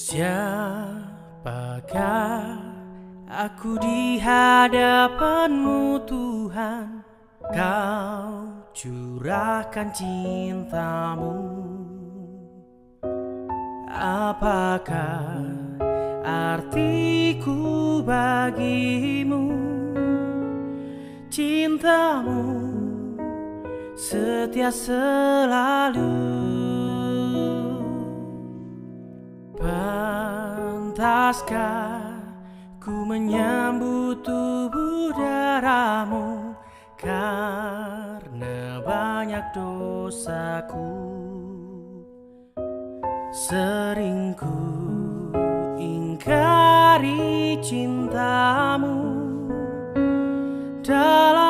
Siapakah aku di hadapanmu Tuhan? Kau curahkan cintamu. Apakah artiku bagimu? Cintamu setia selalu Pantaskah ku menyambut tubuh darahmu? Karena banyak dosaku Sering ku ingkari cintamu. Dalam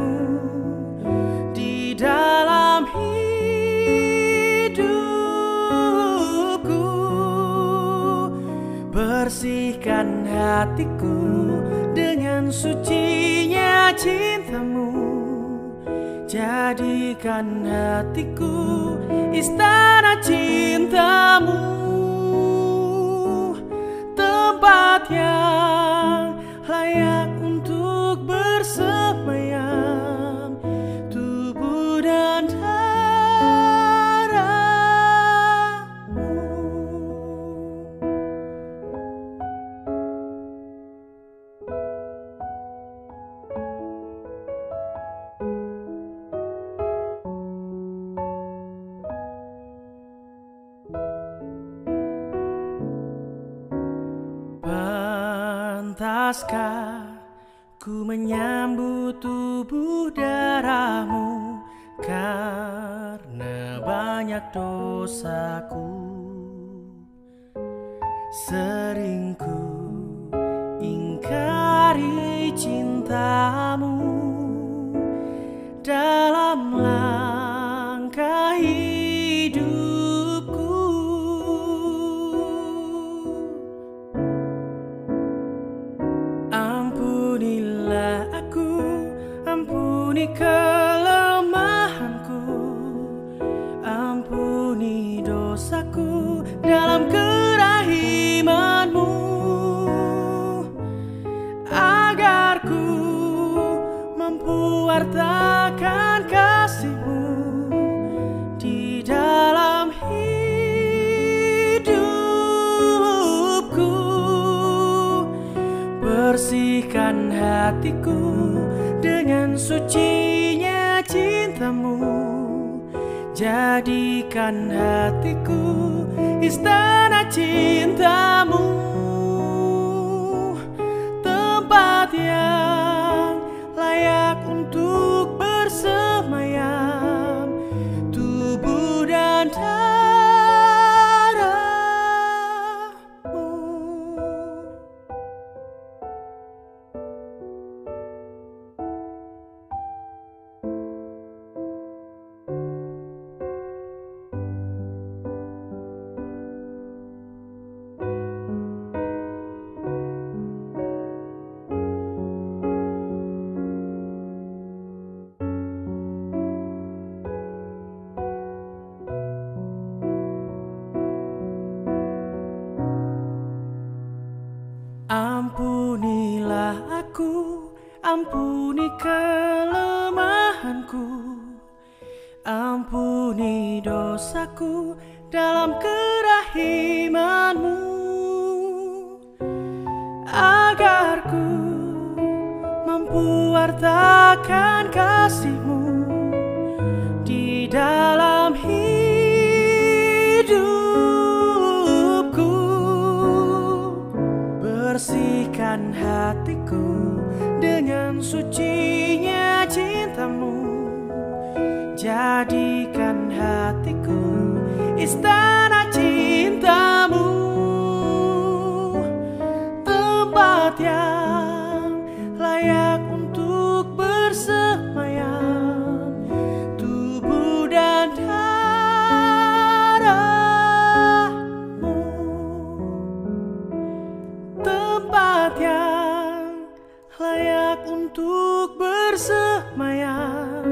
Bersihkan hatiku dengan sucinya cintamu. Jadikan hatiku Pantaskah ku menyambut tubuh darahmu? Karena banyak dosaku Sering ku ingkari cintamu. Dalam wartakan kasihmu Di dalam hidupku. Bersihkan hatiku dengan sucinya cintamu. Jadikan hatiku istana cintamu aku, ampuni kelemahanku Ampuni dosaku dalam kerahimanmu. Agar ku mampu wartakan kasihmu hatiku Istana cintamu Tempat yang layak untuk bersemayam Tubuh dan darahmu. Tempat yang layak untuk bersemayam.